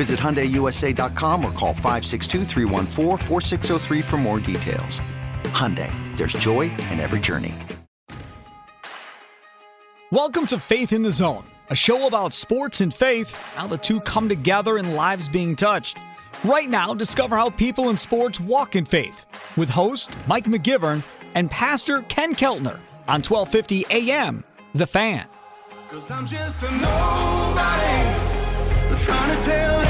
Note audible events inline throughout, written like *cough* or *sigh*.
Visit HyundaiUSA.com or call 562 for more details. Hyundai, there's joy in every journey. Welcome to Faith in the Zone, a show about sports and faith, how the two come together and lives being touched. Right now, discover how people in sports walk in faith with host Mike McGivern and Pastor Ken Keltner on 1250 AM, The Fan. Cause I'm just a nobody. Trying to tell everybody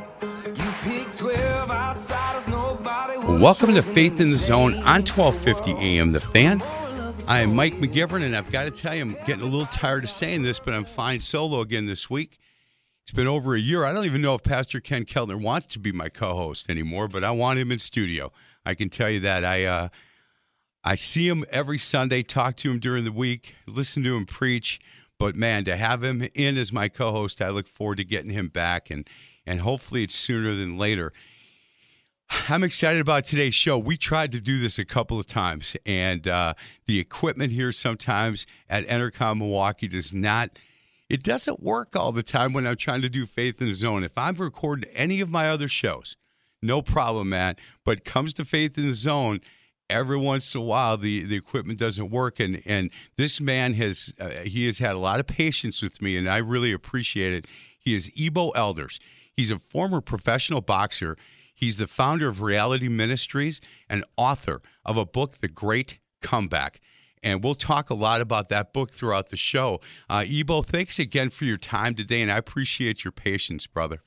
You picked 12 outsiders, nobody Welcome to Faith in the Zone on 1250 AM The Fan. I am Mike McGivern, and I've got to tell you, I'm getting a little tired of saying this, but I'm flying solo again this week. It's been over a year. I don't even know if Pastor Ken Keltner wants to be my co-host anymore, but I want him in studio. I can tell you that. I uh, I see him every Sunday, talk to him during the week, listen to him preach. But man, to have him in as my co-host, I look forward to getting him back, and and hopefully it's sooner than later. I'm excited about today's show. We tried to do this a couple of times, and uh, the equipment here sometimes at Entercom Milwaukee does not. It doesn't work all the time when I'm trying to do Faith in the Zone. If I'm recording any of my other shows, no problem, man. But comes to Faith in the Zone, every once in a while the, the equipment doesn't work and and this man has uh, he has had a lot of patience with me and I really appreciate it. He is Ebo Elders. He's a former professional boxer. He's the founder of Reality Ministries and author of a book The Great Comeback. And we'll talk a lot about that book throughout the show. Uh, Ebo, thanks again for your time today, and I appreciate your patience, brother.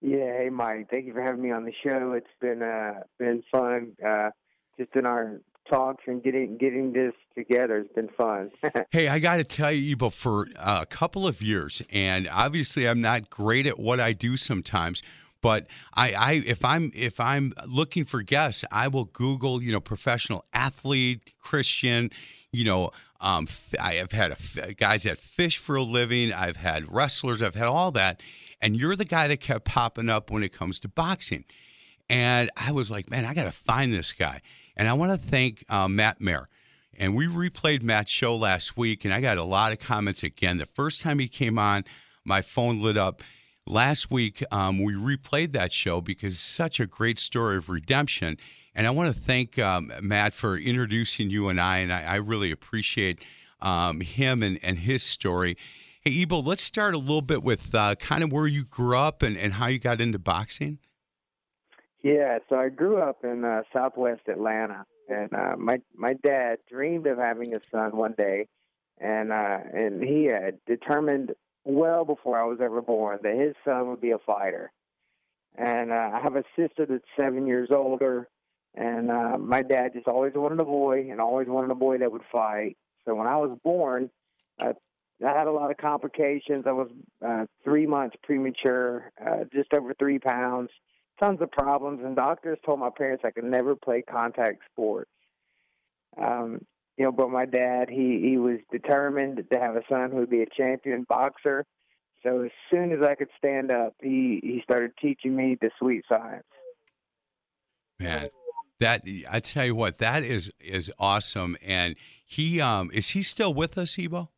Yeah, hey Mike, thank you for having me on the show. It's been uh, been fun. Uh, just in our talks and getting getting this together has been fun. *laughs* hey, I got to tell you, Ebo, for a couple of years, and obviously I'm not great at what I do sometimes. But I, I, if I'm if I'm looking for guests, I will Google, you know, professional athlete, Christian, you know, um, I have had a, guys that fish for a living. I've had wrestlers. I've had all that, and you're the guy that kept popping up when it comes to boxing. And I was like, man, I got to find this guy. And I want to thank uh, Matt Mayer. And we replayed Matt's show last week, and I got a lot of comments again. The first time he came on, my phone lit up. Last week, um, we replayed that show because such a great story of redemption. And I want to thank um, Matt for introducing you and I, and I, I really appreciate um, him and, and his story. Hey, Ebo, let's start a little bit with uh, kind of where you grew up and, and how you got into boxing. Yeah, so I grew up in uh, Southwest Atlanta, and uh, my my dad dreamed of having a son one day, and uh, and he had determined well before I was ever born that his son would be a fighter. And uh, I have a sister that's seven years older, and uh, my dad just always wanted a boy, and always wanted a boy that would fight. So when I was born, uh, I had a lot of complications. I was uh, three months premature, uh, just over three pounds tons of problems, and doctors told my parents I could never play contact sports. Um, you know, but my dad, he he was determined to have a son who would be a champion boxer. So as soon as I could stand up, he he started teaching me the sweet science. Man, that I tell you what, that is is awesome. And he um is he still with us, Ebo?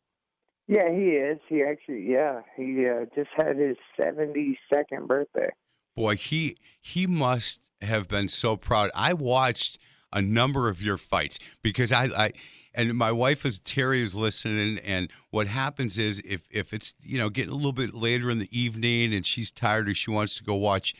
Yeah, he is. He actually, yeah, he uh, just had his seventy second birthday. Boy, he he must have been so proud. I watched a number of your fights because I, I and my wife is Terry is listening and what happens is if if it's you know getting a little bit later in the evening and she's tired or she wants to go watch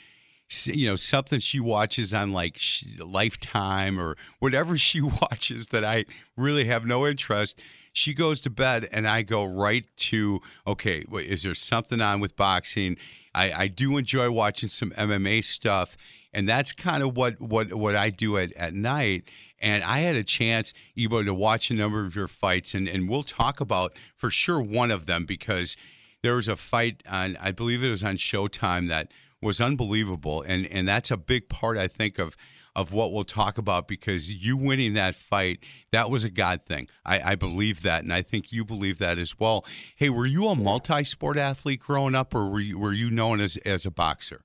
you know something she watches on like lifetime or whatever *laughs* she watches that i really have no interest she goes to bed and i go right to okay Wait, is there something on with boxing i, I do enjoy watching some mma stuff and that's kind of what what what I do at, at night. And I had a chance, Ebo, to watch a number of your fights, and and we'll talk about for sure one of them because there was a fight on I believe it was on Showtime that was unbelievable, and and that's a big part I think of of what we'll talk about because you winning that fight, that was a God thing. I, I believe that, and I think you believe that as well. Hey, were you a multi sport athlete growing up, or were you, were you known as, as a boxer?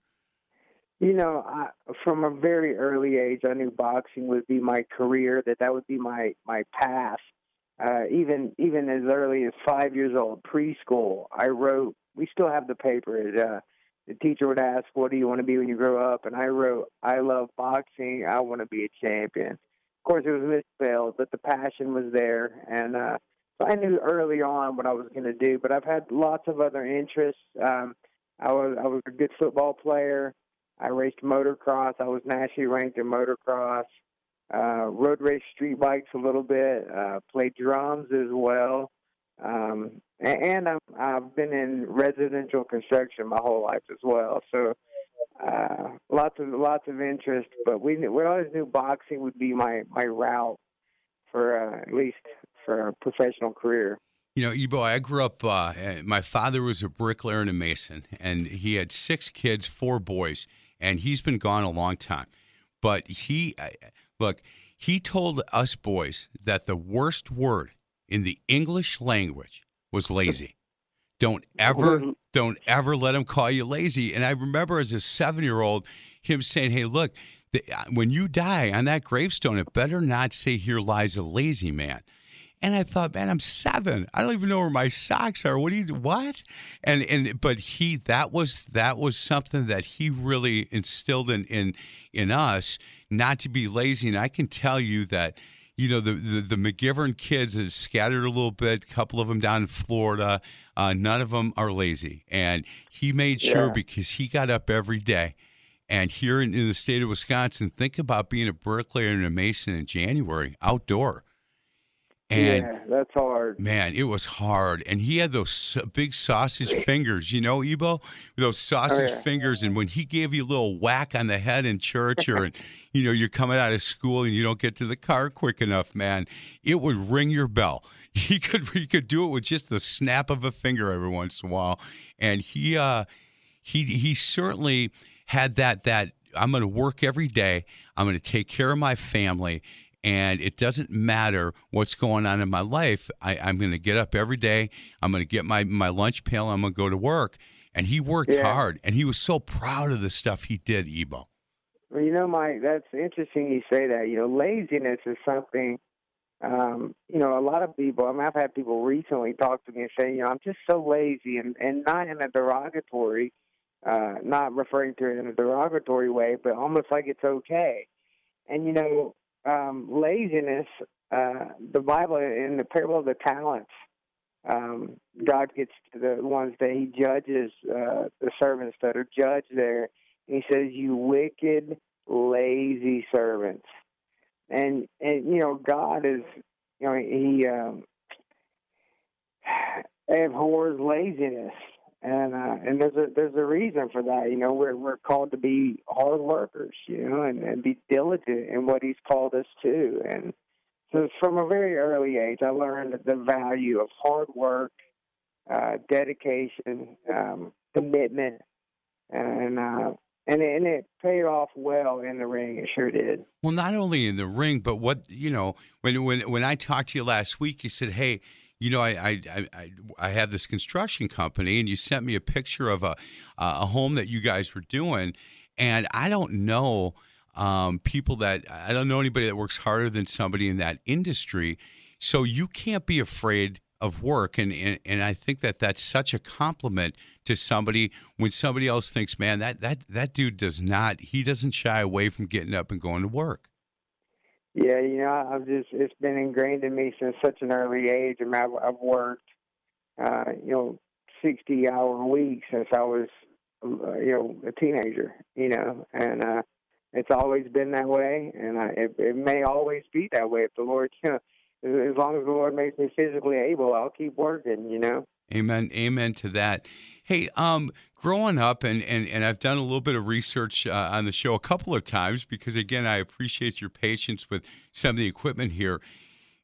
You know, I, from a very early age, I knew boxing would be my career. That that would be my my path. Uh, even even as early as five years old, preschool, I wrote. We still have the paper. It, uh, the teacher would ask, "What do you want to be when you grow up?" And I wrote, "I love boxing. I want to be a champion." Of course, it was misspelled, but the passion was there, and uh, so I knew early on what I was going to do. But I've had lots of other interests. Um, I was I was a good football player. I raced motocross. I was nationally ranked in motocross. Uh, road race street bikes a little bit. Uh, played drums as well. Um, and I'm, I've been in residential construction my whole life as well. So uh, lots of lots of interest. But we we always knew boxing would be my my route for uh, at least for a professional career. You know, Ebo, I grew up. Uh, my father was a bricklayer and a mason, and he had six kids, four boys and he's been gone a long time. But he, look, he told us boys that the worst word in the English language was lazy. Don't ever, don't ever let him call you lazy. And I remember as a seven year old, him saying, Hey, look, the, uh, when you die on that gravestone, it better not say, Here lies a lazy man. And I thought, man, I'm seven. I don't even know where my socks are. What do you what? And and but he that was that was something that he really instilled in in in us not to be lazy. And I can tell you that you know the, the, the McGivern kids that scattered a little bit, a couple of them down in Florida, uh, none of them are lazy, and he made sure yeah. because he got up every day. And here in, in, the state of Wisconsin, think about being a bricklayer and a mason in January outdoor. And yeah, that's hard. Man, it was hard. And he had those big sausage fingers, you know, Ebo? Those sausage oh, yeah. fingers. And when he gave you a little whack on the head in church or, *laughs* you know, you're coming out of school and you don't get to the car quick enough, man, it would ring your bell. *laughs* He could he could do it with just the snap of a finger every once in a while. And he uh he he certainly had that that I'm going to work every day. I'm going to take care of my family and it doesn't matter what's going on in my life. I, am going to get up every day. I'm going to get my, my lunch pail. I'm going to go to work. And he worked yeah. hard, and he was so proud of the stuff he did, Ebo. Well, you know, Mike, that's interesting you say that. You know, laziness is something, um, you know, a lot of people, I mean, I've had people recently talk to me and say, you know, I'm just so lazy, and, and not in a derogatory, uh, not referring to it in a derogatory way, but almost like it's okay. And, you know, um, laziness, uh, the Bible in the parable of the talents, um, God gets to the ones that He judges, uh, the servants that are judged there. He says, "You wicked, lazy servants," and and you know God is, you know, He um, *sighs* abhors laziness and uh, and there's a there's a reason for that. You know, we're we're called to be hard workers, you know, and, and be diligent in what He's called us to. And so, from a very early age, I learned the value of hard work, uh, dedication, um, commitment, and uh, and it, and it paid off well in the ring. It sure did. Well, not only in the ring, but what you know, when when when I talked to you last week, you said, "Hey, you know, I, I I I have this construction company, and you sent me a picture of a a home that you guys were doing, and I don't know um, people that I don't know anybody that works harder than somebody in that industry. So you can't be afraid of work, and and, and I think that that's such a compliment to somebody when somebody else thinks, man, that that that dude does not, he doesn't shy away from getting up and going to work. Yeah, you know, I've just it's been ingrained in me since such an early age. I mean, I've, worked, uh, you know, sixty hour weeks since I was, uh, you know, a teenager. You know, and uh, it's always been that way, and I, it, it may always be that way if the Lord, *laughs* you know, as long as the Lord makes me physically able, I'll keep working. You know. Amen. Amen to that. Hey, um, growing up, and, and, and I've done a little bit of research uh, on the show a couple of times because, again, I appreciate your patience with some of the equipment here.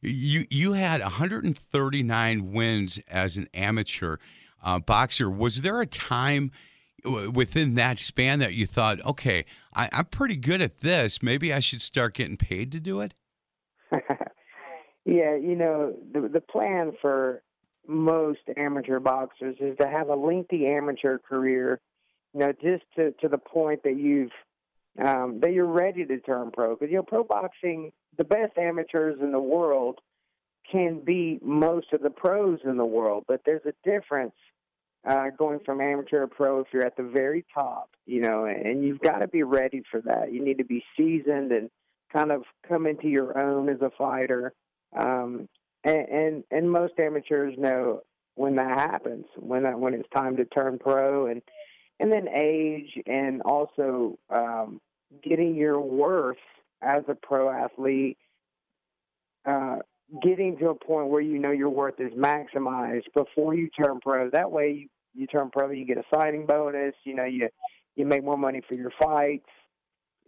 You you had 139 wins as an amateur uh, boxer. Was there a time within that span that you thought, okay, I, I'm pretty good at this. Maybe I should start getting paid to do it? *laughs* yeah, you know, the the plan for most amateur boxers is to have a lengthy amateur career, you know, just to to the point that you've um, that you're ready to turn pro. Because you know, pro boxing, the best amateurs in the world can beat most of the pros in the world, but there's a difference uh, going from amateur to pro if you're at the very top, you know, and you've got to be ready for that. You need to be seasoned and kind of come into your own as a fighter. Um, and, and and most amateurs know when that happens, when that when it's time to turn pro, and and then age, and also um, getting your worth as a pro athlete, uh, getting to a point where you know your worth is maximized before you turn pro. That way, you, you turn pro, you get a signing bonus. You know, you you make more money for your fights,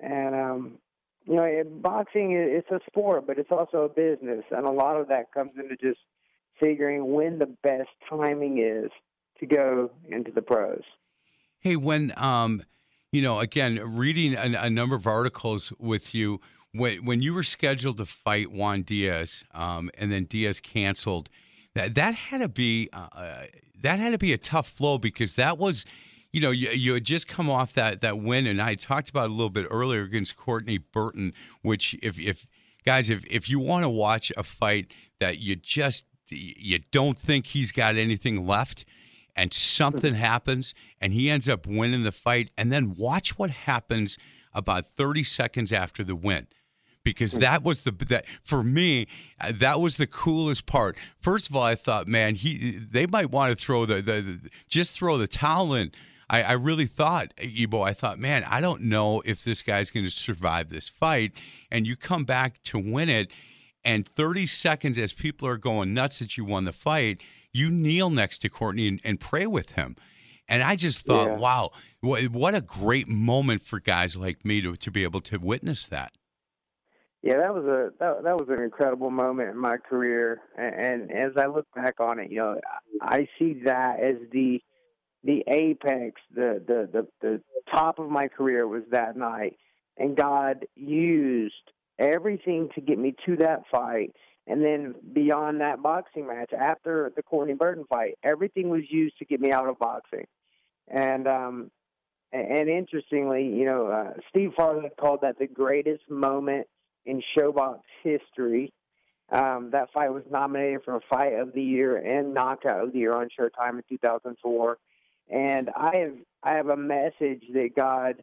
and um, you know, boxing it's a sport, but it's also a business, and a lot of that comes into just figuring when the best timing is to go into the pros. Hey, when um, you know, again, reading a, a number of articles with you when when you were scheduled to fight Juan Diaz, um, and then Diaz canceled, that that had to be uh, that had to be a tough blow because that was you know, you, you had just come off that that win, and I talked about a little bit earlier against Courtney Burton, which if if guys, if if you want to watch a fight that you just you don't think he's got anything left, and something happens, and he ends up winning the fight, and then watch what happens about 30 seconds after the win because that was the that for me uh, that was the coolest part. First of all, I thought, man, he they might want to throw the, the, the just throw the towel in I, I really thought, Ebo, I thought, man, I don't know if this guy's going to survive this fight. And you come back to win it, and 30 seconds as people are going nuts that you won the fight, you kneel next to Courtney and, and pray with him. And I just thought, yeah. wow, what, what a great moment for guys like me to, to be able to witness that. Yeah, that was a that, that was an incredible moment in my career, and, and as I look back on it, you know, I see that as the the apex, the, the, the, the top of my career was that night. And God used everything to get me to that fight. And then beyond that boxing match, after the Courtney Burton fight, everything was used to get me out of boxing. And um, and interestingly, you know, uh, Steve Farhood called that the greatest moment in ShoBox history. Um, that fight was nominated for a Fight of the Year and Knockout of the Year on Showtime in 2004 and I have I have a message that God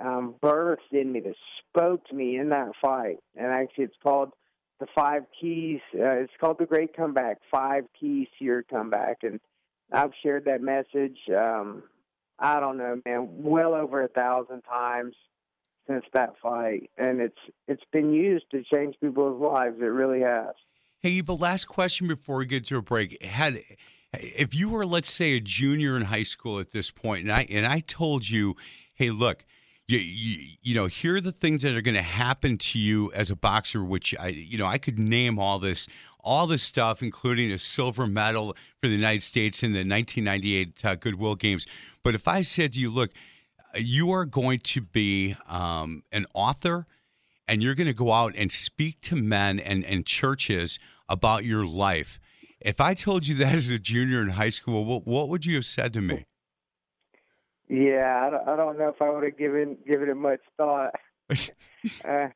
um, birthed in me that spoke to me in that fight, and actually it's called the Five Keys. Uh, it's called the Great Comeback. Five Keys to Your Comeback, and I've shared that message. Um, I don't know, man, well over a thousand times since that fight, and it's it's been used to change people's lives. It really has. Hey, but last question before we get to a break. Had if you were let's say a junior in high school at this point and i and i told you hey look you, you, you know here are the things that are going to happen to you as a boxer which i you know i could name all this all this stuff including a silver medal for the united states in the 1998 uh, goodwill games. But if i said to you look you are going to be um, an author and you're going to go out and speak to men and, and churches about your life If I told you *laughs* that as a junior in high school, what, what would you have said to me? Yeah, I don't, I don't know if I would have given given it much thought. *laughs* uh,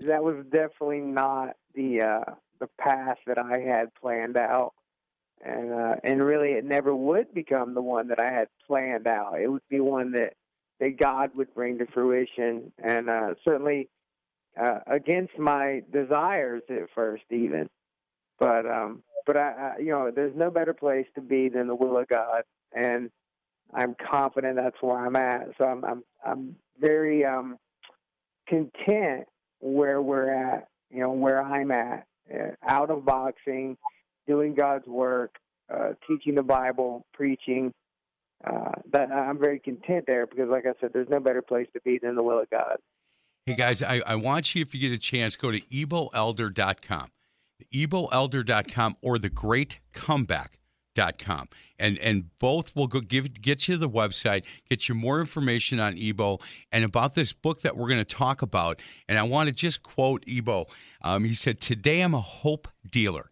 that was definitely not the uh, the path that I had planned out, and uh, and really it never would become the one that I had planned out. It would be one that that God would bring to fruition, and uh, certainly uh, against my desires at first, even. But um, but I, I, you know, there's no better place to be than the will of God, and I'm confident that's where I'm at. So I'm I'm I'm very um, content where we're at, you know, where I'm at, uh, out of boxing, doing God's work, uh, teaching the Bible, preaching. Uh, I'm very content there because, like I said, there's no better place to be than the will of God. Hey guys, I, I want you, if you get a chance, go to eboelder.com, eboelder.com or the Great Comeback dot com. And and both will go give get you the website get you more information on ebo and about this book that we're going to talk about. And i want to just quote ebo. Um, he said today i'm a hope dealer.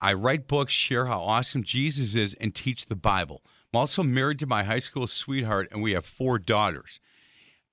I write books share how awesome jesus is and teach the bible. I'm also married to my high school sweetheart and we have four daughters.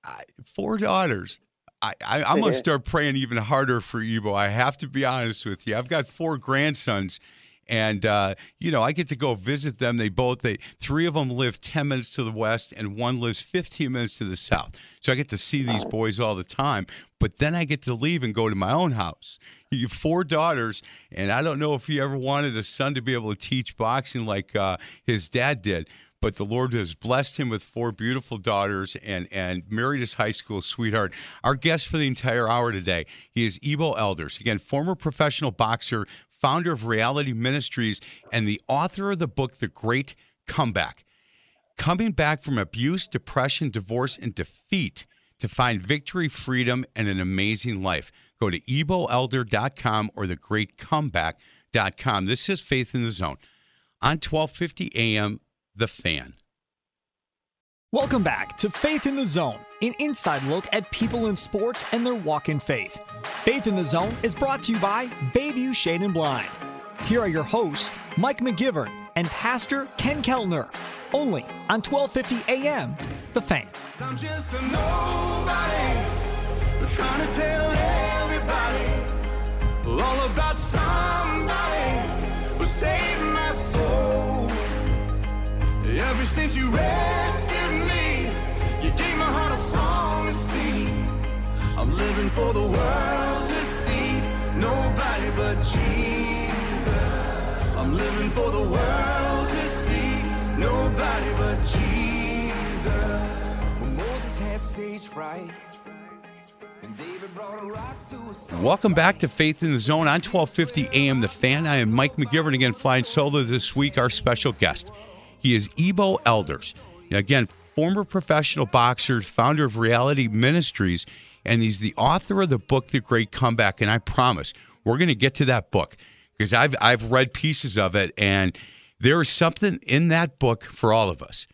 I, four daughters I, I, am going to start praying even harder for Ebo. I have to be honest with you. I've got four grandsons, and uh, you know I get to go visit them. They both they three of them live ten minutes to the west, and one lives fifteen minutes to the south. So I get to see these boys all the time. But then I get to leave and go to my own house. You have four daughters, and I don't know if he ever wanted a son to be able to teach boxing like uh, his dad did but the Lord has blessed him with four beautiful daughters and and married his high school sweetheart. Our guest for the entire hour today, he is Ebo Elders, again former professional boxer, founder of Reality Ministries, and the author of the book The Great Comeback. Coming back from abuse, depression, divorce, and defeat to find victory, freedom, and an amazing life. Go to eboelder.com or thegreatcomeback.com. This is Faith in the Zone on 1250 AM the Fan. Welcome back to Faith in the Zone, an inside look at people in sports and their walk in faith. Faith in the Zone is brought to you by Bayview Shade and Blind. Here are your hosts, Mike McGivern and Pastor Ken Kellner, only on 1250 AM, The Fan. I'm just a nobody, trying to tell everybody all about somebody who saved my soul. Ever since you rescued me, you gave my heart a song to sing. I'm living for the world to see, nobody but Jesus. I'm living for the world to see, nobody but Jesus. When Moses had stage fright. Welcome back to Faith in the Zone on 1250 AM The Fan. I am Mike McGivern again, flying solo this week. Our special guest he is Ebo Elders. Again, former professional boxer, founder of Reality Ministries, and he's the author of the book The Great Comeback. And I promise we're going to get to that book because I've I've read pieces of it, and there is something in that book for all of us.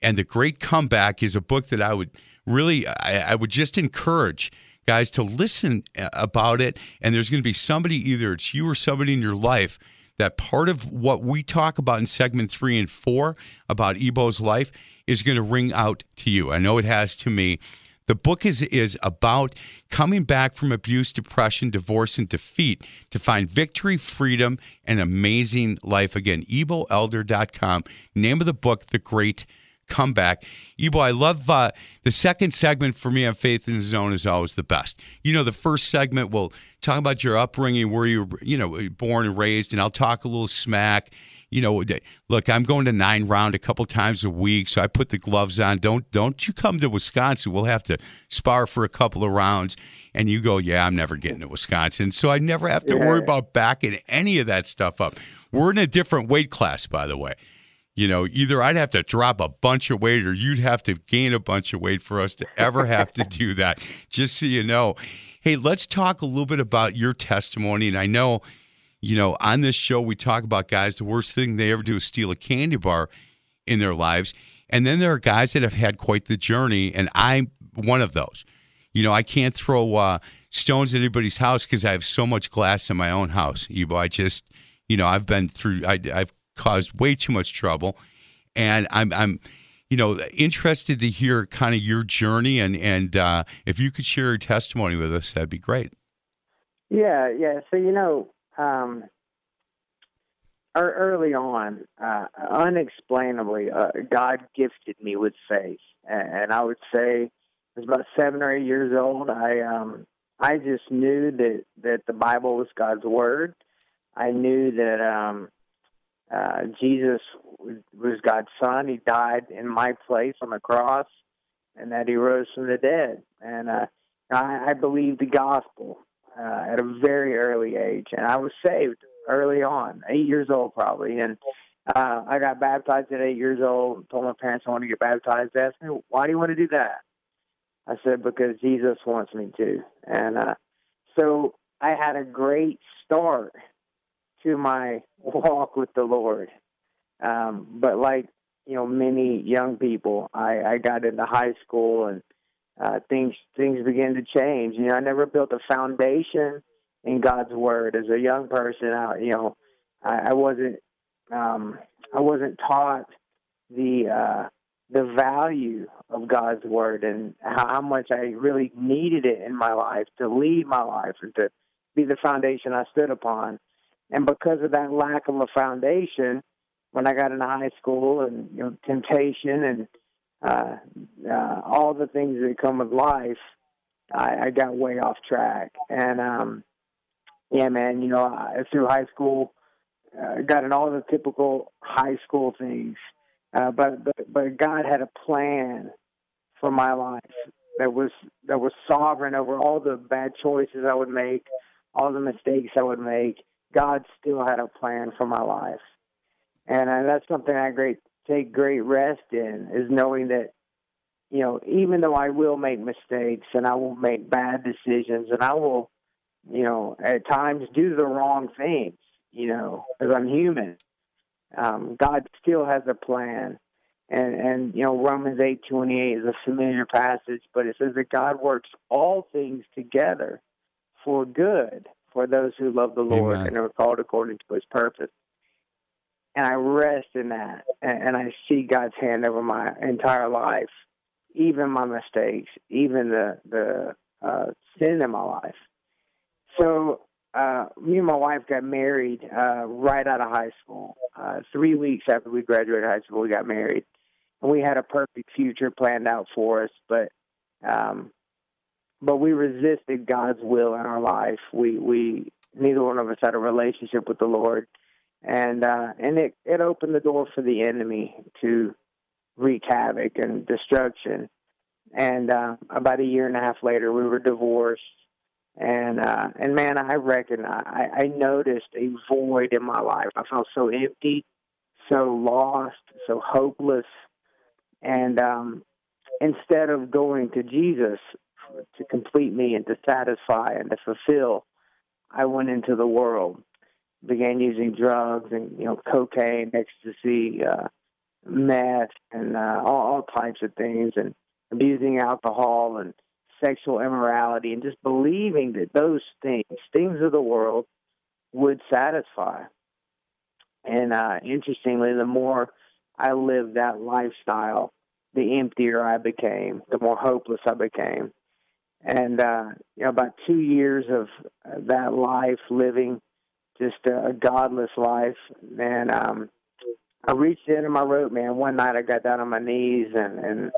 And The Great Comeback is a book that I would really I, I would just encourage guys to listen uh, about it. And there's going to be somebody, either it's you or somebody in your life that part of what we talk about in segment three and four about Ebo's life is going to ring out to you. I know it has to me. The book is is about coming back from abuse, depression, divorce, and defeat to find victory, freedom, and amazing life. Again, EboElder.com. Name of the book, The Great comeback. Ebo, I love uh, the second segment for me on Faith in the Zone is always the best. You know, the first segment will talk about your upbringing, where you were, you know, born and raised, and I'll talk a little smack. You know, look, I'm going to nine round a couple times a week, so I put the gloves on. Don't don't you come to Wisconsin? We'll have to spar for a couple of rounds. And you go, yeah, I'm never getting to Wisconsin, so I never have to yeah. worry about backing any of that stuff up. We're in a different weight class, by the way you know, either I'd have to drop a bunch of weight or you'd have to gain a bunch of weight for us to ever have to do that. Just so you know. Hey, let's talk a little bit about your testimony. And I know, you know, on this show, we talk about guys, the worst thing they ever do is steal a candy bar in their lives. And then there are guys that have had quite the journey, and I'm one of those. You know, I can't throw uh, stones at anybody's house because I have so much glass in my own house, Ebo. I just, you know, I've been through. I, I've caused way too much trouble, and I'm I'm you know interested to hear kind of your journey and and uh, if you could share your testimony with us, that'd be great. Yeah, yeah. So you know, um, early on, uh, unexplainably, uh, God gifted me with faith, and I would say I was about seven or eight years old. I um, I just knew that that the Bible was God's word. I knew that um, uh, Jesus was God's son. He died in my place on the cross, and that he rose from the dead. And uh, I, I believed the gospel uh, at a very early age, and I was saved early on, eight years old probably. And uh, I got baptized at eight years old. Told my parents I want to get baptized. They asked me, "Why do you want to do that?" I said, "Because Jesus wants me to." And uh, so I had a great start to my walk with the Lord. Um, but like you know, many young people, I, I got into high school and uh, things things began to change. You know, I never built a foundation in God's word as a young person. I, you know, I, I wasn't um, I wasn't taught the uh, the value of God's word and how much I really needed it in my life to lead my life and to be the foundation I stood upon. And because of that lack of a foundation, when I got into high school and you know temptation and uh, uh, all the things that come with life, I, I got way off track. And um, yeah, man, you know, I, through high school, uh, got in all the typical high school things. Uh, but, but but God had a plan for my life that was that was sovereign over all the bad choices I would make, all the mistakes I would make, God still had a plan for my life, and uh, that's something I great take great rest in is knowing that you know even though I will make mistakes and I will make bad decisions and I will you know at times do the wrong things you know because I'm human um, God still has a plan. And and you know Romans eight twenty eight is a familiar passage but it says that God works all things together for good for those who love the Lord Amen. and are called according to his purpose. And I rest in that. And I see God's hand over my entire life, even my mistakes, even the, the uh, sin in my life. So uh, me and my wife got married uh, right out of high school. Uh, three weeks after we graduated high school, we got married. And we had a perfect future planned out for us, but um, but we resisted God's will in our life. We we neither one of us had a relationship with the Lord, and uh, and it it opened the door for the enemy to wreak havoc and destruction. And uh, about a year and a half later, we were divorced. And uh, and man, I reckon I, I noticed a void in my life. I felt so empty, so lost, so hopeless. And um, instead of going to Jesus, to complete me and to satisfy and to fulfill, I went into the world, began using drugs and you know cocaine, ecstasy, uh, meth, and uh, all, all types of things, and abusing alcohol and sexual immorality, and just believing that those things, things of the world, would satisfy. And uh, interestingly, the more I lived that lifestyle, the emptier I became, the more hopeless I became and uh, you know, about two years of that life, living just a, a godless life, and um, I reached the end of my rope, man. One night, I got down on my knees and and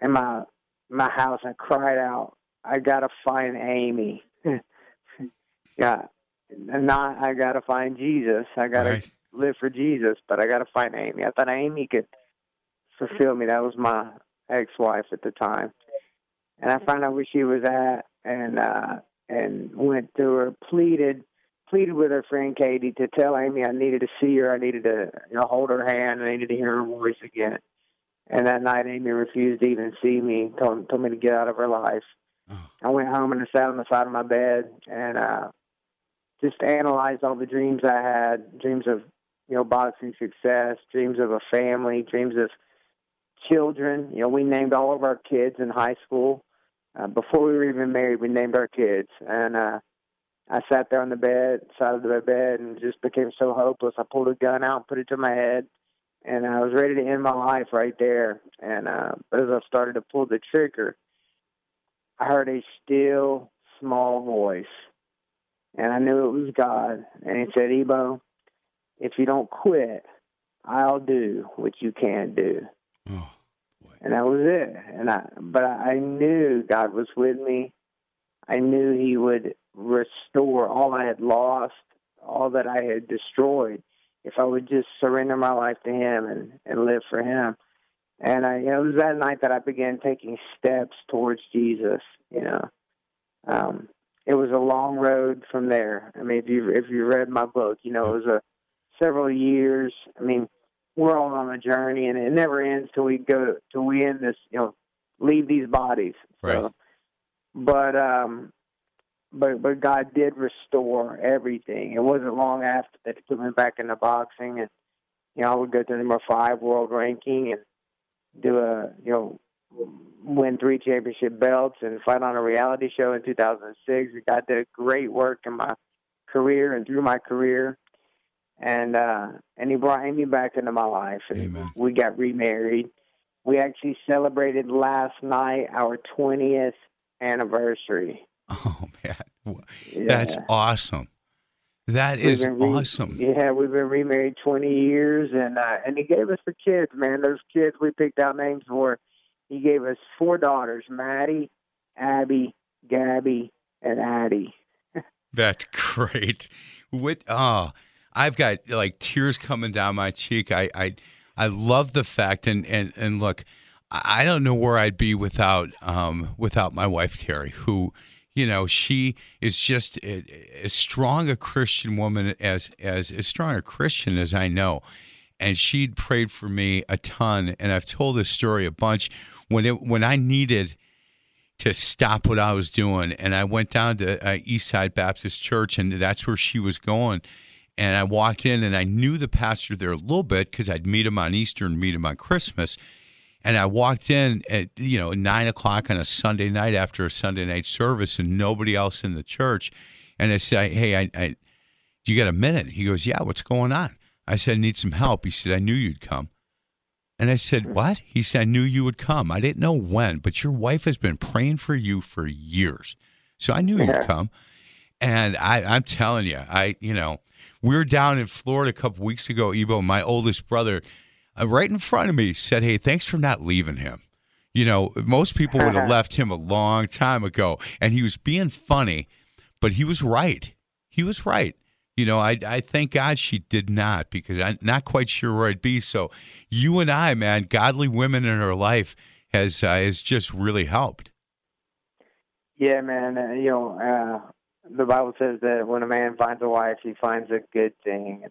in my my house, I cried out, "I gotta find Amy." *laughs* yeah, not I gotta find Jesus. I gotta right. live for Jesus, but I gotta find Amy. I thought Amy could fulfill me. That was my ex-wife at the time and I found out where she was at, and uh, and went to her, pleaded, pleaded with her friend Katie to tell Amy I needed to see her, I needed to you know hold her hand, I needed to hear her voice again. And that night, Amy refused to even see me, told told me to get out of her life. Oh. I went home and I sat on the side of my bed and uh, just analyzed all the dreams I had, dreams of you know boxing success, dreams of a family, dreams of children. You know, we named all of our kids in high school. Uh, before we were even married, we named our kids, and uh, I sat there on the bed, side of the bed, and just became so hopeless. I pulled a gun out, put it to my head, and I was ready to end my life right there. And uh, as I started to pull the trigger, I heard a still, small voice, and I knew it was God. And He said, "Ebo, if you don't quit, I'll do what you can't do." Oh, and that was it. And I, but I knew God was with me. I knew He would restore all I had lost, all that I had destroyed, if I would just surrender my life to Him and and live for Him. And I, you know, it was that night that I began taking steps towards Jesus. You know, um, it was a long road from there. I mean, if you if you read my book, you know, it was a several years. I mean, we're all on a journey, and it never ends till we go till we end this. You know, leave these bodies. Right. But um, but but God did restore everything. It wasn't long after that He put me back into boxing, and you know I would go to number five world ranking and do a you know win three championship belts and fight on a reality show in 2006. God did a great work in my career and through my career, and uh, and He brought Amy back into my life, and Amen. we got remarried. We actually celebrated last night our 20th anniversary. *laughs* Oh man, Wha- Yeah. that's awesome. That We've is re- awesome. Yeah, we've been remarried 20 years, and uh, and he gave us the kids, man. Those kids we picked out names for. He gave us four daughters: Maddie, Abby, Gabby, and Addie. *laughs* That's *laughs* great. What? Oh, I've got like tears coming down my cheek. I I, I love the fact and and and look, I don't know where I'd be without um without my wife Terry, who you know she is just as strong a Christian woman as as as strong a Christian as I know. And she'd prayed for me a ton, and I've told this story a bunch. When it when I needed to stop what I was doing. And I went down to uh, Eastside Baptist Church, and that's where she was going. And I walked in, and I knew the pastor there a little bit because I'd meet him on Easter and meet him on Christmas. And I walked in at you know nine o'clock on a Sunday night after a Sunday night service, and nobody else in the church. And I said, "Hey, I, I you got a minute?" He goes, "Yeah, what's going on?" I said, "I need some help." He said, "I knew you'd come." And I said, What? He said, I knew you would come. I didn't know when, but your wife has been praying for you for years. So I knew Yeah. you'd come. And I, I'm telling you, I, you know, we were down in Florida a couple weeks ago, Ebo, my oldest brother, uh, right in front of me said, Hey, thanks for not leaving him. You know, most people would have *laughs* left him a long time ago. And he was being funny, but he was right. He was right. You know, I, I thank God she did not because I'm not quite sure where I'd be. So, you and I, man, godly women in her life has uh, has just really helped. Yeah, man. Uh, you know, uh, the Bible says that when a man finds a wife, he finds a good thing.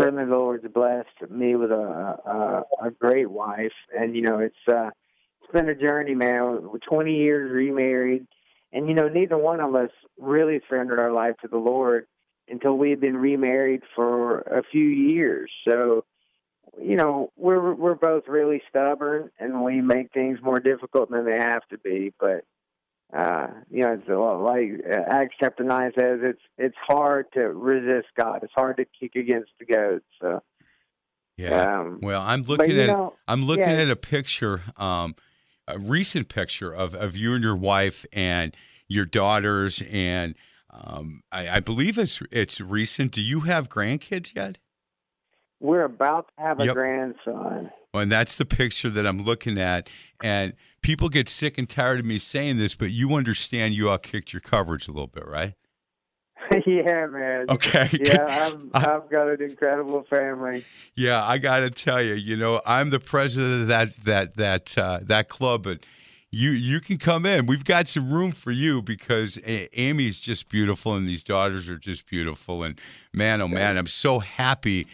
Certainly, the Lord's blessed me with a, a a great wife, and you know, it's uh, it's been a journey, man. We're 20 years remarried, and you know, neither one of us really surrendered our life to the Lord until we had been remarried for a few years. So, you know, we're we're both really stubborn, and we make things more difficult than they have to be. But uh, you know, it's a lot like uh, Acts chapter nine says, it's it's hard to resist God. It's hard to kick against the goats. So, Yeah. um, well, I'm looking at know, I'm looking yeah. at a picture, um, a recent picture of, of you and your wife and your daughters, and um, I, I believe it's it's recent. Do you have grandkids yet? We're about to have a Yep. grandson. Well, and that's the picture that I'm looking at. And people get sick and tired of me saying this, but you understand you outkicked your coverage a little bit, right? *laughs* yeah, man. Okay. Yeah, *laughs* I'm, I've got an incredible family. Yeah, I got to tell you, you know, I'm the president of that that that uh, that club, but you you can come in. We've got some room for you because Amy's just beautiful, and these daughters are just beautiful. And man, oh man, I'm so happy.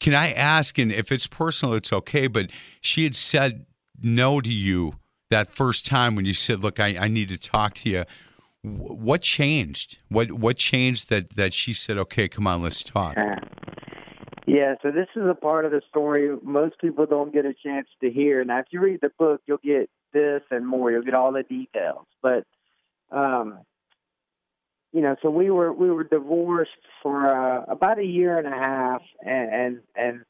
Can I ask? And if it's personal, it's okay. But she had said no to you that first time when you said, "Look, I, I need to talk to you." What changed? What what changed that that she said, "Okay, come on, let's talk." Yeah, so this is a part of the story most people don't get a chance to hear. Now, if you read the book, you'll get this and more. You'll get all the details. But um, you know, so we were we were divorced for uh, about a year and a half, and and, and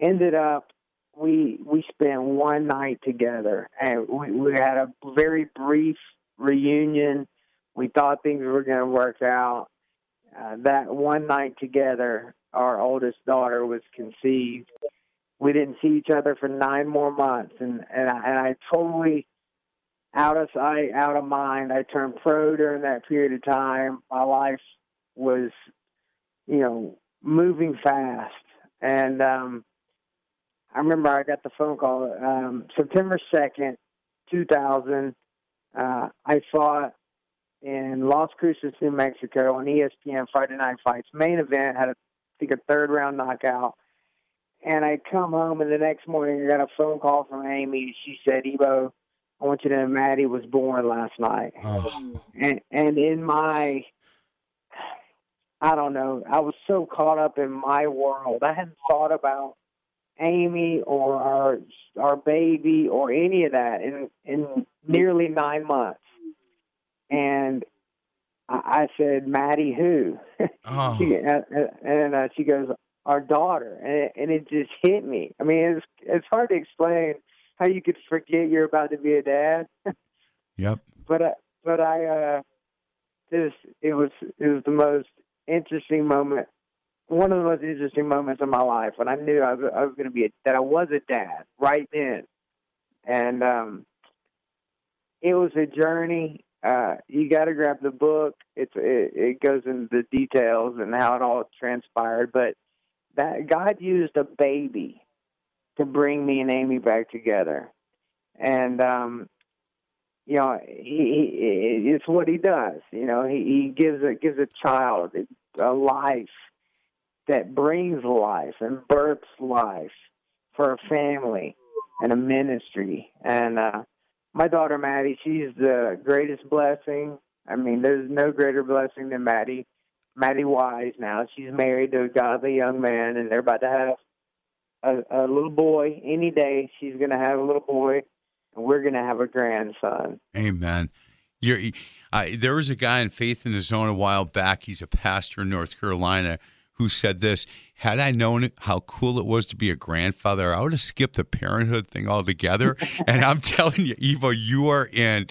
ended up we we spent one night together, and we, we had a very brief reunion. We thought things were going to work out. Uh, that one night together, our oldest daughter was conceived. We didn't see each other for nine more months, and and I, and I totally out of sight, out of mind. I turned pro during that period of time. My life was, you know, moving fast, and um, I remember I got the phone call um, September second, two thousand. Uh, I fought in Las Cruces, New Mexico, on ESPN Friday Night Fights. Main event had, a, I think, a third round knockout. And I come home, and the next morning I got a phone call from Amy. She said, "Ebo, I want you to know Maddie was born last night." Oh. And and in my, I don't know, I was so caught up in my world. I hadn't thought about Amy or our our baby or any of that in in nearly nine months. And I, I said, Maddie, who? Oh. *laughs* she, uh, uh, and uh, she goes, our daughter, and it, and it just hit me. I mean, it's it's hard to explain how you could forget you're about to be a dad. *laughs* Yep. but I, but I uh, just it was it was the most interesting moment, one of the most interesting moments of my life when I knew I was, I was going to be a, that I was a dad right then, and um, it was a journey. Uh, you got to grab the book. It's it, it goes into the details and how it all transpired, but that God used a baby to bring me and Amy back together, and um, you know, he, he it's what he does. You know, he, he gives a gives a child a life that brings life and births life for a family and a ministry. And uh, my daughter Maddie, she's the greatest blessing. I mean, there's no greater blessing than Maddie. Maddie Wise now. She's married to a godly young man, and they're about to have a, a little boy any day. She's going to have a little boy, and we're going to have a grandson. Amen. You're, uh, there was a guy in Faith in the Zone a while back. He's a pastor in North Carolina who said this Had I known how cool it was to be a grandfather, I would have skipped the parenthood thing altogether. *laughs* and I'm telling you, Eva, you are in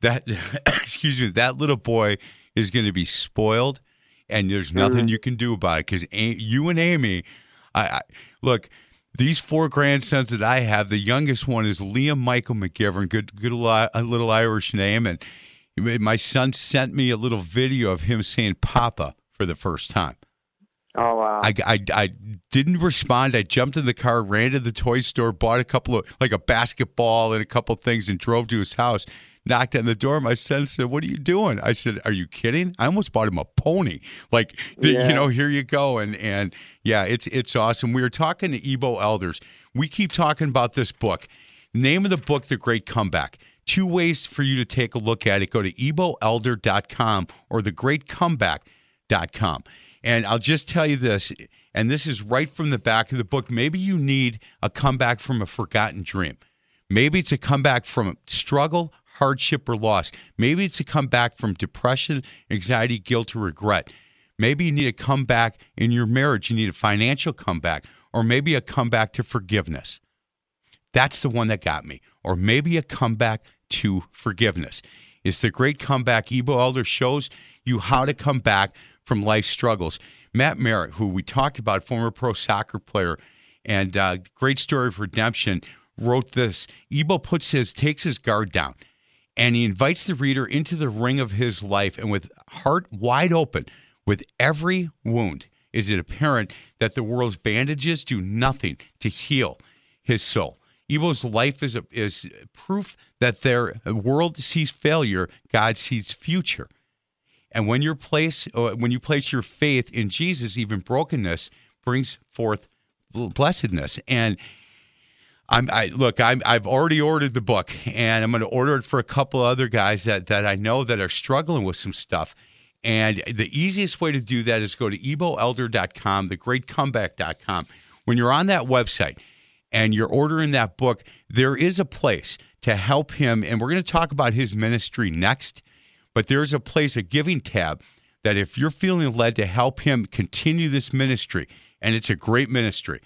that, *coughs* excuse me, that little boy is going to be spoiled, and there's nothing you can do about it because you and Amy, I, I look these four grandsons that I have, the youngest one is Liam Michael McGivern, good, good a little Irish name, and my son sent me a little video of him saying "Papa" for the first time. Oh wow! I, I, I didn't respond. I jumped in the car, ran to the toy store, bought a couple of like a basketball and a couple of things, and drove to his house. Knocked on the door. My son said, "What are you doing?" I said, "Are you kidding? I almost bought him a pony. Like, Yeah. you know, here you go." And and yeah, it's it's awesome. We were talking to Ebo Elders. We keep talking about this book. Name of the book, The Great Comeback. Two ways for you to take a look at it. Go to eboelder.com or thegreatcomeback.com. And I'll just tell you this, and this is right from the back of the book. Maybe you need a comeback from a forgotten dream. Maybe it's a comeback from struggle, hardship, or loss. Maybe it's a comeback from depression, anxiety, guilt, or regret. Maybe you need a comeback in your marriage. You need a financial comeback, or maybe a comeback to forgiveness. That's the one that got me. Or maybe a comeback to forgiveness. It's the great comeback. Ebo Elder shows you how to come back from life struggles. Matt Merritt, who we talked about, former pro soccer player and uh, great story of redemption, wrote this. Ebo puts his takes his guard down and he invites the reader into the ring of his life and with heart wide open, with every wound, is it apparent that the world's bandages do nothing to heal his soul. Ebo's life is a, is proof that their world sees failure, God sees future. And when you place uh, when you place your faith in Jesus, even brokenness brings forth blessedness. And I'm I look, I'm I've already ordered the book, and I'm going to order it for a couple other guys that that I know that are struggling with some stuff. And the easiest way to do that is go to eboelder.com, thegreatcomeback.com. When you're on that website and you're ordering that book, there is a place to help him. And we're going to talk about his ministry next. But there's a place, a giving tab, that if you're feeling led to help him continue this ministry, and it's a great ministry,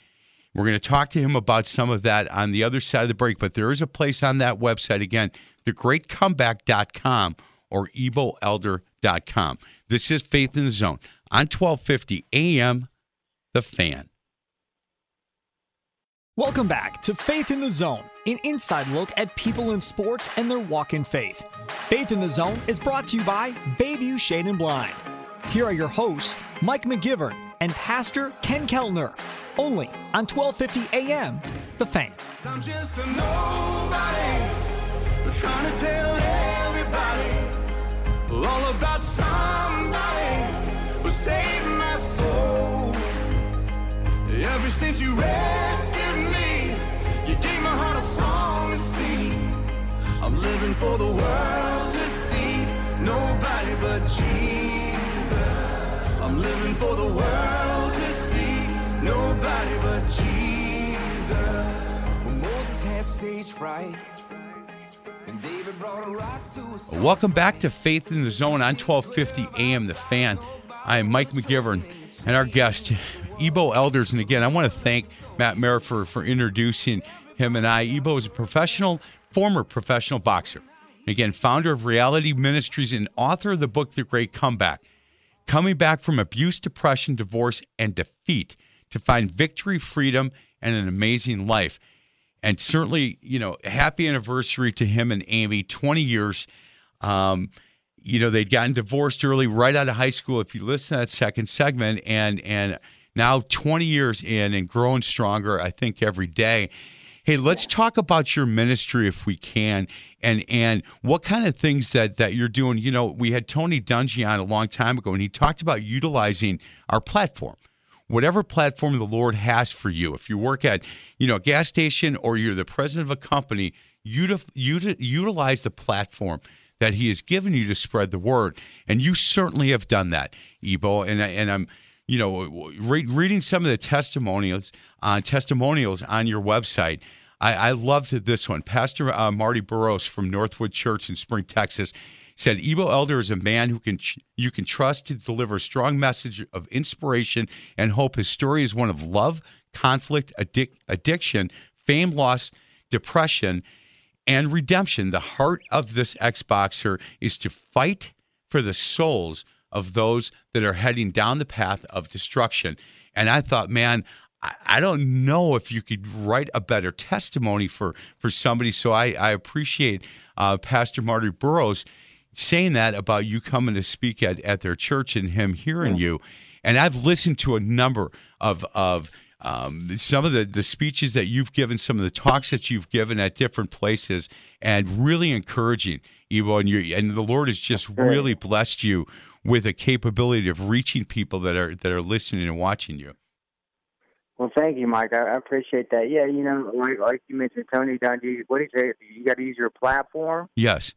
we're going to talk to him about some of that on the other side of the break. But there is a place on that website, again, thegreatcomeback.com or eboelder.com. This is Faith in the Zone on 1250 AM, The Fan. Welcome back to Faith in the Zone, an inside look at people in sports and their walk in faith. Faith in the Zone is brought to you by Bayview Shade and Blind. Here are your hosts, Mike McGivern and Pastor Ken Keltner, only on 1250 AM, The Fan. I'm just a nobody, trying to tell everybody all about somebody who saved my soul. Ever since you rescued me, you gave my heart a song to sing. I'm living for the world to see nobody but Jesus. I'm living for the world to see nobody but Jesus. Moses had stage fright, Welcome back to Faith in the Zone on 1250 AM The Fan. I am Mike McGivern and our guest, Ebo Elders. And again, I want to thank Matt Merritt for, for introducing him and I. Ebo is a professional, former professional boxer. Again, founder of Reality Ministries and author of the book The Great Comeback. Coming back from abuse, depression, divorce, and defeat to find victory, freedom, and an amazing life. And certainly, you know, happy anniversary to him and Amy, 20 years. Um, you know, they'd gotten divorced early, right out of high school. If you listen to that second segment, and and now 20 years in and growing stronger, I think every day. Hey, let's talk about your ministry if we can, and and what kind of things that that you're doing. You know, we had Tony Dungy on a long time ago, and he talked about utilizing our platform whatever platform the Lord has for you. If you work at, you know, a gas station or you're the president of a company, util, util, utilize the platform that He has given you to spread the word, and you certainly have done that, Ebo. And I- and I'm. You know, re- reading some of the testimonials on testimonials on your website, I, I loved this one. Pastor uh, Marty Burrows from Northwood Church in Spring, Texas, said Ebo Elder is a man who can you can trust to deliver a strong message of inspiration and hope. His story is one of love, conflict, addic- addiction, fame, loss, depression, and redemption. The heart of this ex boxer is to fight for the souls of those that are heading down the path of destruction. And I thought, man, I, don't know if you could write a better testimony for for somebody. So I, I appreciate uh, Pastor Marty Burrows saying that about you coming to speak at, at their church and him hearing you. And I've listened to a number of of um, some of the, the speeches that you've given, some of the talks that you've given at different places, and really encouraging, Ebo. And you and the Lord has just really blessed you with a capability of reaching people that are that are listening and watching you. Well, thank you, Mike. I, I appreciate that. Yeah, you know, like like you mentioned, Tony Dungy. What do you say? You got to use your platform. Yes.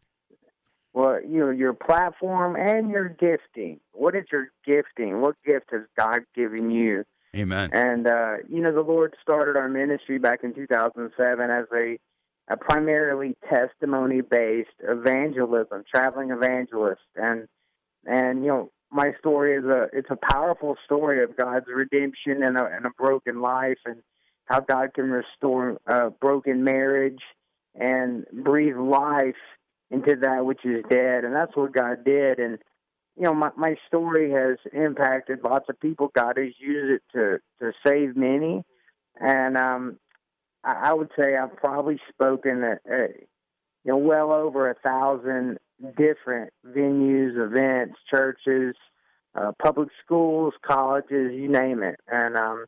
Well, you know, your platform and your gifting. What is your gifting? What gift has God given you? Amen. And uh, you know, the Lord started our ministry back in 2007 as a, a primarily testimony-based evangelism, traveling evangelist, and and you know, my story is a it's a powerful story of God's redemption and a, and a broken life, and how God can restore a broken marriage and breathe life into that which is dead, and that's what God did. And you know, my my story has impacted lots of people. God has used it to to save many, and um, I, I would say I've probably spoken at, you know well over a thousand different venues, events, churches, uh, public schools, colleges, you name it, and um,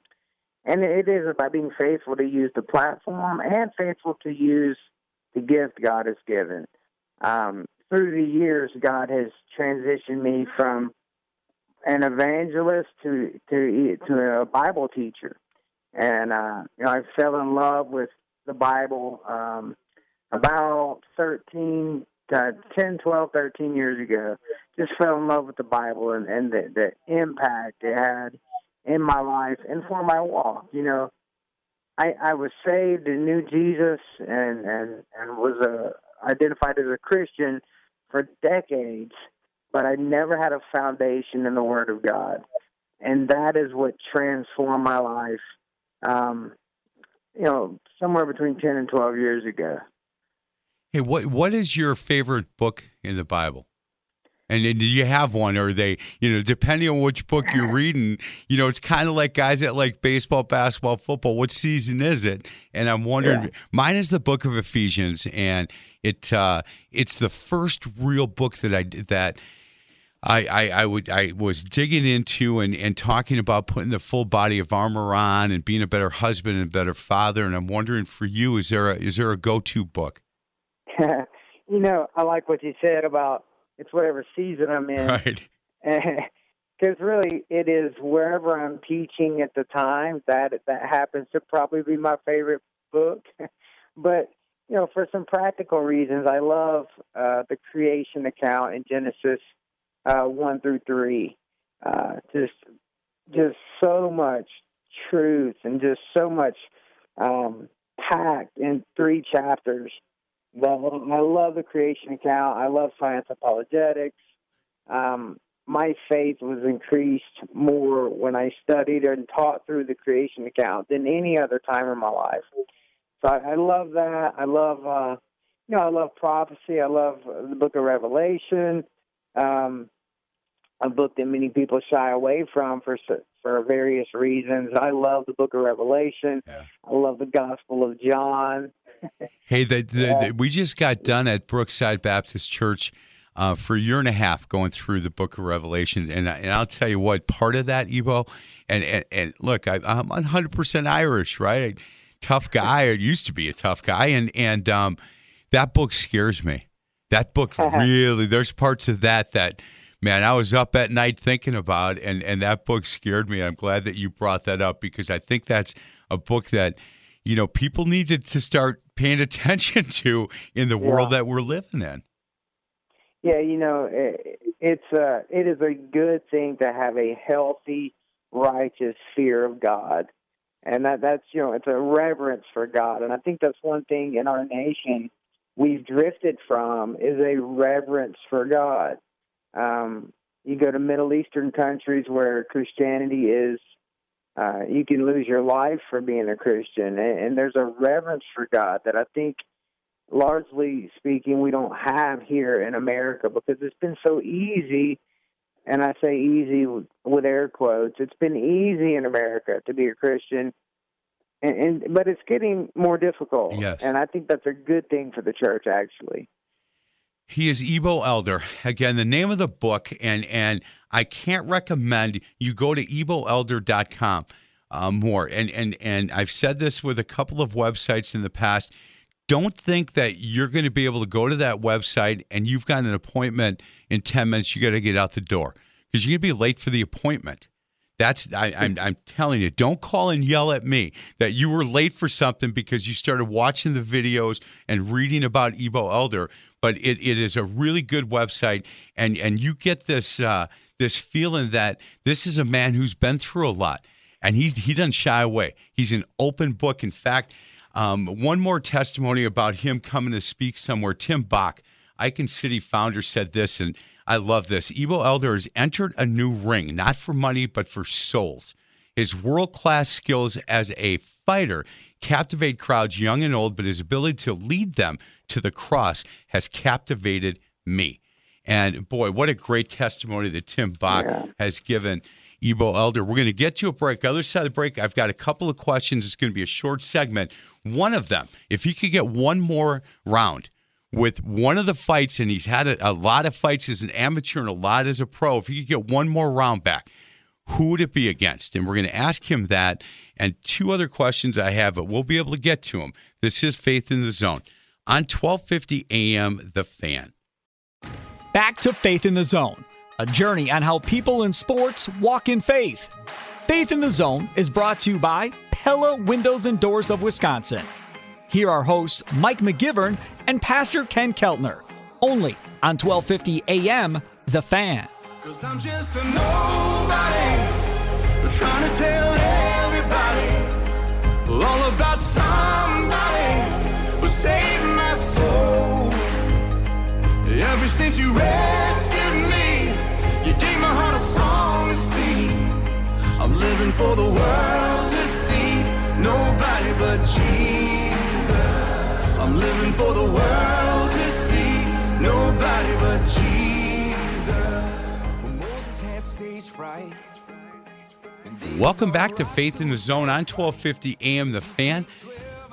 and it is about being faithful to use the platform and faithful to use the gift God has given. Um, through the years, God has transitioned me from an evangelist to to to a Bible teacher, and uh, you know I fell in love with the Bible um, about 13, uh, 10, 12, 13 years ago. Just fell in love with the Bible and, and the, the impact it had in my life and for my walk. You know, I, I was saved and knew Jesus and and and was a identified as a Christian for decades, but I never had a foundation in the Word of God, and that is what transformed my life. Um, you know, somewhere between ten and twelve years ago. Hey, what what is your favorite book in the Bible? And, do you have one? Or are they, you know, depending on which book you're *laughs* reading, you know, it's kind of like guys that like baseball, basketball, football. What season is it? And I'm wondering. Yeah. Mine is the book of Ephesians, and it uh, it's the first real book that I that. I, I, I would I was digging into and, and talking about putting the full body of armor on and being a better husband and a better father and I'm wondering for you is there a is there a go to book? *laughs* you know, I like what you said about it's whatever season I'm in. Right. *laughs* Because really, it is wherever I'm teaching at the time that that happens to probably be my favorite book. *laughs* but you know, for some practical reasons, I love uh, the creation account in Genesis uh, one through three. Uh, just, just so much truth and just so much um, packed in three chapters. Well, I love the creation account. I love science apologetics. Um, my faith was increased more when I studied and taught through the creation account than any other time in my life. So I, I love that. I love, uh, you know, I love prophecy. I love the Book of Revelation. Um, a book that many people shy away from for for various reasons. I love the Book of Revelation. Yeah. I love the Gospel of John. Hey, the, the, the, we just got done at Brookside Baptist Church uh, for a year and a half going through the Book of Revelation, and and I'll tell you what, part of that, Ebo, and and, and look, I, I'm 100 percent Irish, right? Tough guy. I used to be a tough guy, and and um, that book scares me. That book *laughs* really. There's parts of that that. Man, I was up at night thinking about, and and that book scared me. I'm glad that you brought that up because I think that's a book that, you know, people needed to start paying attention *laughs* to in the world that we're living in. Yeah, you know, it, it's a it is a good thing to have a healthy, righteous fear of God, and that that's you know it's a reverence for God, and I think that's one thing in our nation we've drifted from is a reverence for God. Um, you go to Middle Eastern countries where Christianity is, uh, you can lose your life for being a Christian, and, and there's a reverence for God that I think largely speaking, we don't have here in America because it's been so easy. And I say easy with- air quotes. It's been easy in America to be a Christian, and, and but it's getting more difficult. Yes. And I think that's a good thing for the church, actually. He is Ebo Elder. Again, the name of the book, and and I can't recommend you go to eboelder.com uh, more. And and and I've said this with a couple of websites in the past. Don't think that you're going to be able to go to that website and you've got an appointment in 10 minutes. You got to get out the door because you're going to be late for the appointment. That's I, I'm I'm telling you. Don't call and yell at me that you were late for something because you started watching the videos and reading about Ebo Elder. But it, it is a really good website, and and you get this uh, this feeling that this is a man who's been through a lot, and he's he doesn't shy away. He's an open book. In fact, um, one more testimony about him coming to speak somewhere. Tim Bach, Icon City founder, said this, and I love this. Ebo Elder has entered a new ring, not for money, but for souls. His world class skills as a fighter captivate crowds young and old, but his ability to lead them to the cross has captivated me. And boy, what a great testimony that Tim Bach Yeah. has given Ebo Elder. We're going to get to a break. Other side of the break, I've got a couple of questions. It's going to be a short segment. One of them, if he could get one more round with one of the fights, and he's had a, a lot of fights as an amateur and a lot as a pro, if he could get one more round back, who would it be against? And we're going to ask him that. And two other questions I have, but we'll be able to get to them. This is Faith in the Zone on 1250 AM, The Fan. Back to Faith in the Zone, a journey on how people in sports walk in faith. Faith in the Zone is brought to you by Pella Windows and Doors of Wisconsin. Here are hosts Mike McGivern and Pastor Ken Keltner, only on 1250 AM The Fan. Cause I'm just a nobody trying to tell everybody all about somebody who saved my soul. Ever since you rescued me, you gave my heart a song to sing. I'm living for the world to see. Nobody but Jesus. I'm living for the world to see. Nobody but Jesus. Welcome back to Faith in the Zone on 1250 AM The Fan.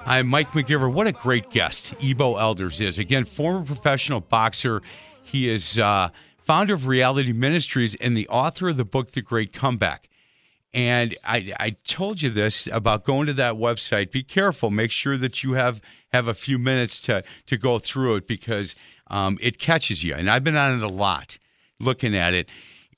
I'm Mike McGivern. What a great guest Ebo Elders is. Again, former professional boxer. He is uh, founder of Reality Ministries and the author of the book, The Great Comeback. And I, I told you this about going to that website. Be careful. Make sure that you have have a few minutes to to go through it because um, it catches you. And I've been on it a lot, looking at it.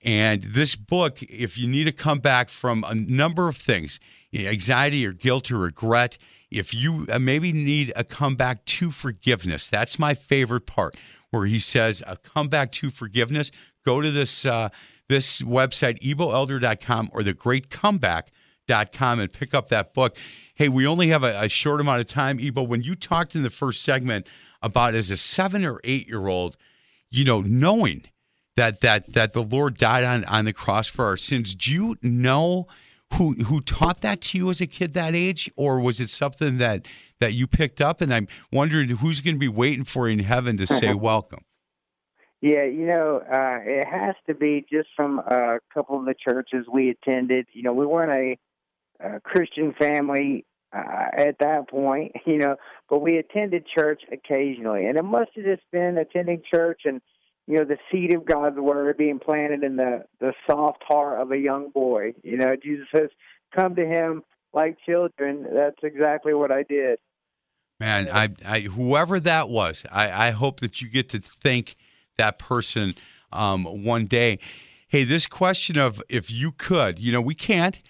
And this book, if you need to come back from a number of things, anxiety or guilt or regret, if you uh, maybe need a comeback to forgiveness, that's my favorite part, where he says a comeback to forgiveness. Go to this uh, this website, eboelder.com or thegreatcomeback.com and pick up that book. Hey, we only have a, a short amount of time, Ebo. When you talked in the first segment about as a seven or eight year old, you know, knowing that that that the Lord died on on the cross for our sins. Do you know who who taught that to you as a kid that age, or was it something that that you picked up? And I'm wondering who's going to be waiting for you in heaven to say *laughs* welcome. Yeah, you know, uh, it has to be just from a couple of the churches we attended. You know, we weren't a, a Christian family uh, at that point, *laughs* you know, but we attended church occasionally, and it must have just been attending church and you know the seed of God's word being planted in the the soft heart of a young boy. You know, Jesus says, "Come to Him like children." That's exactly what I did. Man, I, I whoever that was, I, I hope that you get to thank that person um, one day. Hey, this question of if you could, you know, we can't,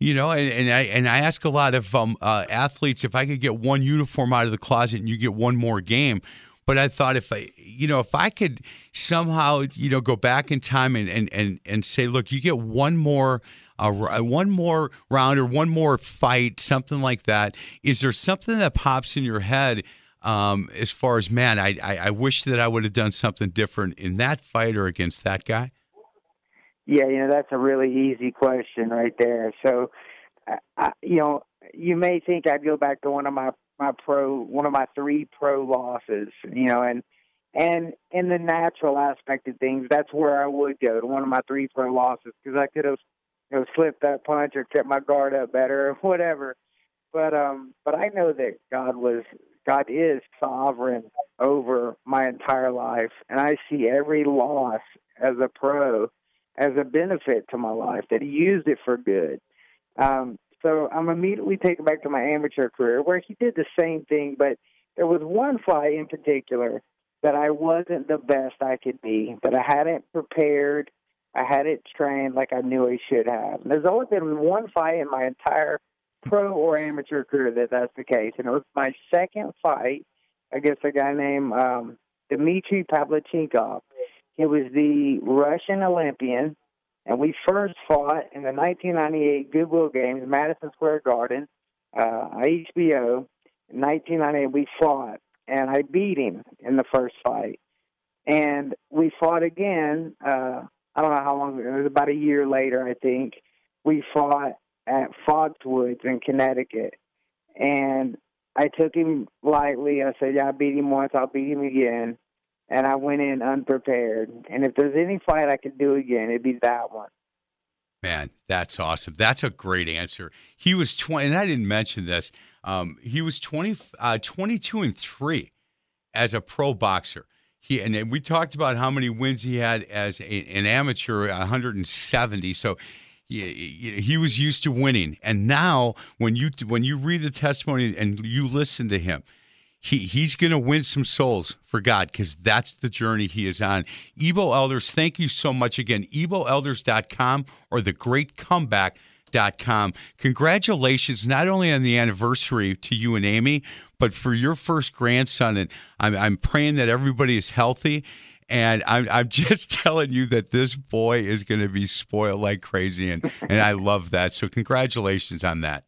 you know, and, and I and I ask a lot of um, uh, athletes if I could get one uniform out of the closet and you get one more game. But I thought if I, you know, if I could somehow, you know, go back in time and and and, and say, look, you get one more. Uh, one more round or one more fight, something like that. Is there something that pops in your head um, as far as man, I, I, I wish that I would have done something different in that fight or against that guy? Yeah, you know that's a really easy question right there. So, I, you know, you may think I'd go back to one of my my pro one of my three pro losses, you know, and and in the natural aspect of things, that's where I would go to one of my three pro losses because I could have you know slipped that punch or kept my guard up better or *laughs* whatever. But um, but I know that God was God is sovereign over my entire life, and I see every loss as a pro as a benefit to my life that He used it for good. Um, so I'm immediately taken back to my amateur career where He did the same thing, but there was one fight in particular that I wasn't the best I could be, that I hadn't prepared, I hadn't trained like I knew I should have. And there's only been one fight in my entire pro or amateur career that that's the case. And it was my second fight against a guy named um, Dmitry Pavlyuchenkov. He was the Russian Olympian, and we first fought in the 1998 Goodwill Games, Madison Square Garden, uh, HBO. In 1998, we fought, and I beat him in the first fight. And we fought again. Uh, I don't know how long. It was about a year later, I think. We fought at Foxwoods in Connecticut. And I took him lightly. I said, Yeah, I beat him once, I'll beat him again. And I went in unprepared. And if there's any fight I could do again, it'd be that one. Man, that's awesome. That's a great answer. He was 20, and I didn't mention this. Um, he was 20, uh, 22 and 3 as a pro boxer. He and we talked about how many wins he had as a, an amateur, 170. So he, he was used to winning, and now when you when you read the testimony and you listen to him, he he's going to win some souls for God because that's the journey he is on. Ebo Elders, thank you so much again. EboElders.com or the Great Comeback. Dot com. Congratulations, not only on the anniversary to you and Amy, but for your first grandson. And I'm, I'm praying that everybody is healthy and I'm, I'm *laughs* just telling you that this boy is going to be spoiled like crazy. And, and I love that. So, congratulations on that.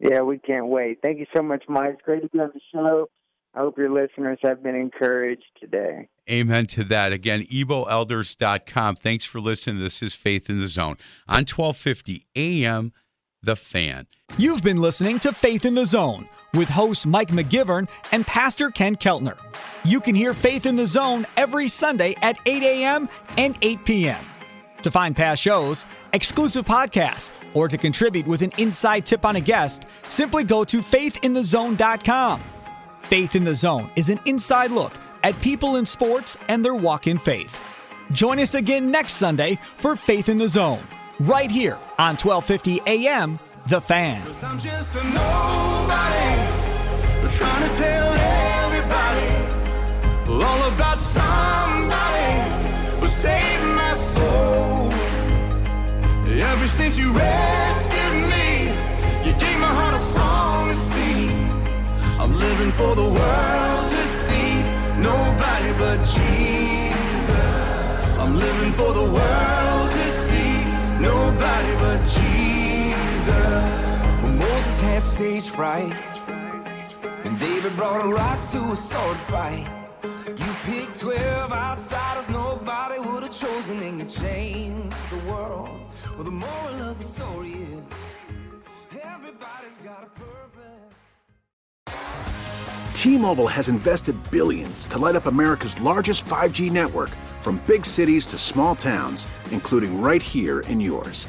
Yeah, we can't wait. Thank you so much, Mike. It's great to be on the show. I hope your listeners have been encouraged today. Amen to that. Again, eboelders.com. Thanks for listening. This is Faith in the Zone on 1250 AM, The Fan. You've been listening to Faith in the Zone with host Mike McGivern and Pastor Ken Keltner. You can hear Faith in the Zone every Sunday at 8 a.m. and 8 p.m. To find past shows, exclusive podcasts, or to contribute with an inside tip on a guest, simply go to faithinthezone.com. Faith in the Zone is an inside look at people in sports and their walk in faith. Join us again next Sunday for Faith in the Zone, right here on 1250 AM, The Fan. I'm just a nobody trying to tell everybody all about somebody who saved my soul. Ever since you rescued me, you gave my heart a song to sing. I'm living for the world to see nobody but Jesus. I'm living for the world to see nobody but Jesus. Moses had stage fright, and David brought a rock to a sword fight. You picked 12 outsiders nobody would have chosen, and you changed the world. Well, the moral of the story is everybody's got a purpose. T-Mobile has invested billions to light up America's largest 5G network from big cities to small towns, including right here in yours.